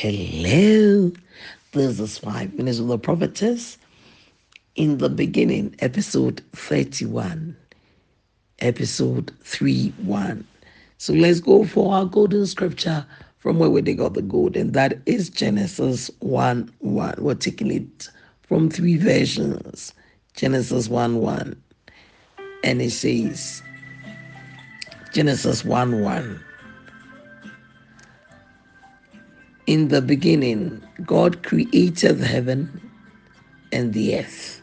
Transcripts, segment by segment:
Hello, this is Five Minutes with the Prophetess. In the beginning, episode 31, episode 3 1. So let's go for our golden scripture from where we got the gold, and that is Genesis 1 1. We're taking it from three versions Genesis 1 1. And it says, Genesis 1 1. In the beginning, God created the heaven and the earth.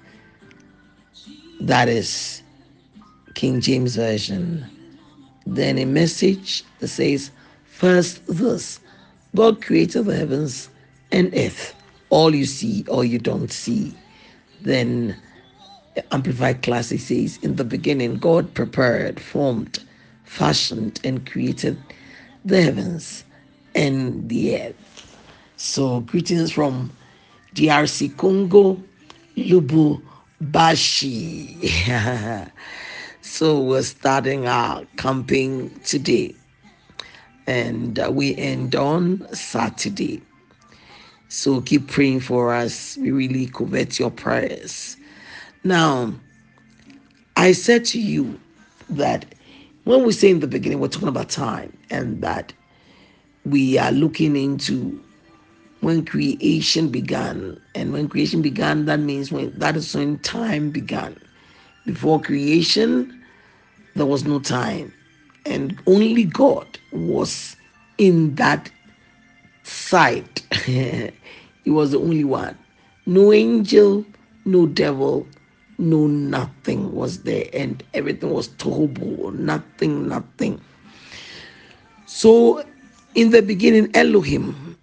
That is King James Version. Then a message that says, First, this God created the heavens and earth, all you see, all you don't see. Then Amplified Classic says, In the beginning, God prepared, formed, fashioned, and created the heavens and the earth. So, greetings from DRC Congo, Lubumbashi. so, we're starting our camping today, and uh, we end on Saturday. So, keep praying for us. We really covet your prayers. Now, I said to you that when we say in the beginning, we're talking about time, and that we are looking into when creation began. And when creation began, that means when that is when time began. Before creation, there was no time. And only God was in that sight. he was the only one. No angel, no devil, no nothing was there. And everything was tohu, nothing, nothing. So in the beginning, Elohim,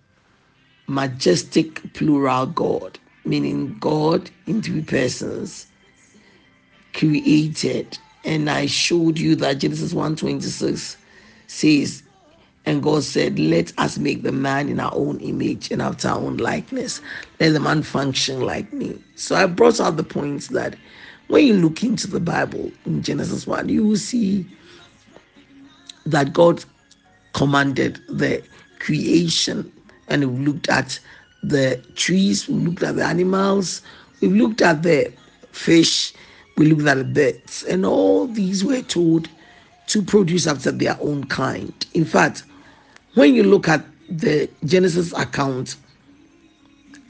majestic plural God, meaning God in three persons, created. And I showed you that Genesis 1:26 says, and God said, Let us make the man in our own image and after our own likeness. Let the man function like me. So I brought out the points that when you look into the Bible in Genesis 1, you will see that God commanded the creation and we looked at the trees, we looked at the animals, we looked at the fish, we looked at the birds, and all these were told to produce after their own kind. In fact, when you look at the Genesis account,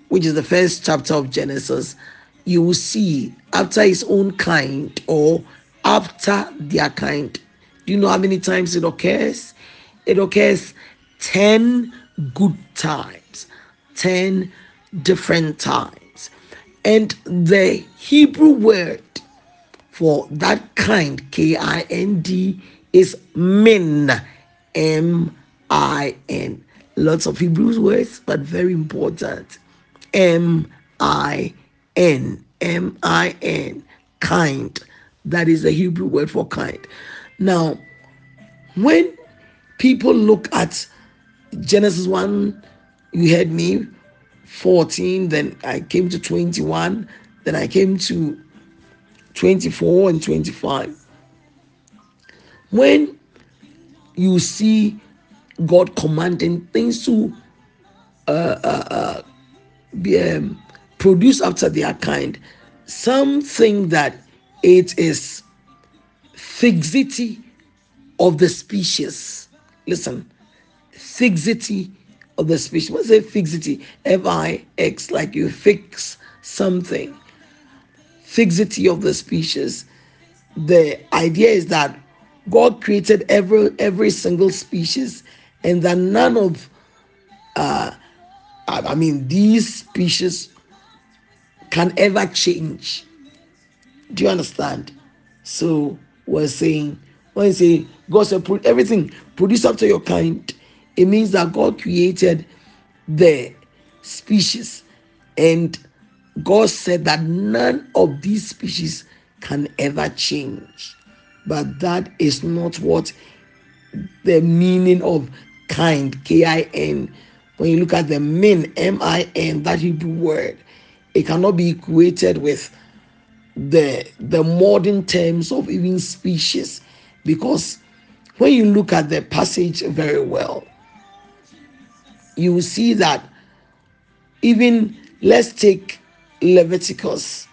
which is the first chapter of Genesis, you will see after his own kind or after their kind. Do you know how many times it occurs? It occurs 10 good times, 10 different times. And the Hebrew word for that kind, K I N D, is min, M I N. Lots of Hebrew words, but very important. M I N, M I N, kind. That is the Hebrew word for kind. Now, when people look at Genesis 1, you had me 14, then I came to 21, then I came to 24 and 25. When you see God commanding things to uh, uh, uh, be um, produced after their kind, something that it is fixity of the species. Listen, fixity of the species. What's a fixity? F I X, like you fix something. Fixity of the species. The idea is that God created every every single species, and that none of uh, I mean these species can ever change. Do you understand? So we're saying when you say God said put everything produce after your kind it means that God created the species and God said that none of these species can ever change. But that is not what the meaning of kind, K I N, when you look at the min, M I N, that Hebrew word, it cannot be equated with the the modern terms of even species because when you look at the passage very well you will see that even let's take Leviticus,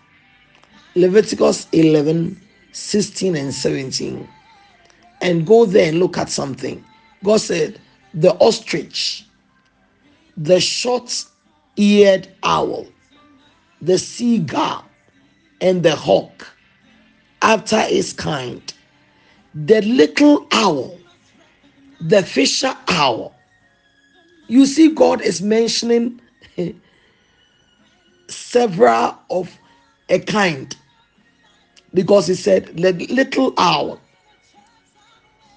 Leviticus 11, 16, and 17, and go there and look at something. God said, the ostrich, the short eared owl, the seagull, and the hawk after its kind, the little owl, the fisher owl. You see, God is mentioning several of a kind because He said, the little owl,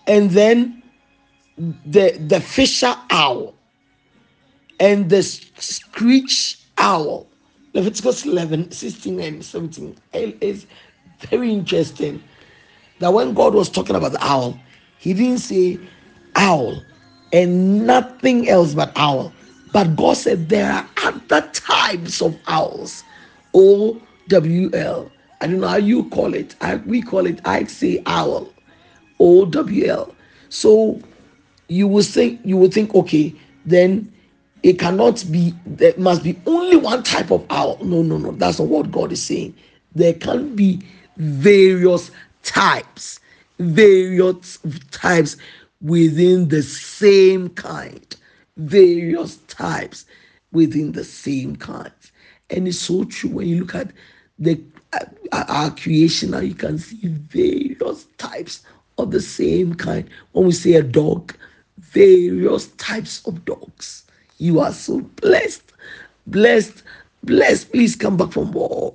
and then the, the fisher owl, and the screech owl. Leviticus 11, 16, and 17 is very interesting that when God was talking about the owl, he didn't say owl and nothing else but owl. But God said there are other types of owls. O W L. I don't know how you call it. I, we call it, I'd say owl. O W L. So you will think you will think, okay, then it cannot be there must be only one type of owl. No, no, no. That's not what God is saying. There can be various types, various types within the same kind, various types within the same kind. And it's so true when you look at the uh, our creation now, you can see various types of the same kind. When we say a dog, various types of dogs. You are so blessed, blessed, blessed. Please come back from war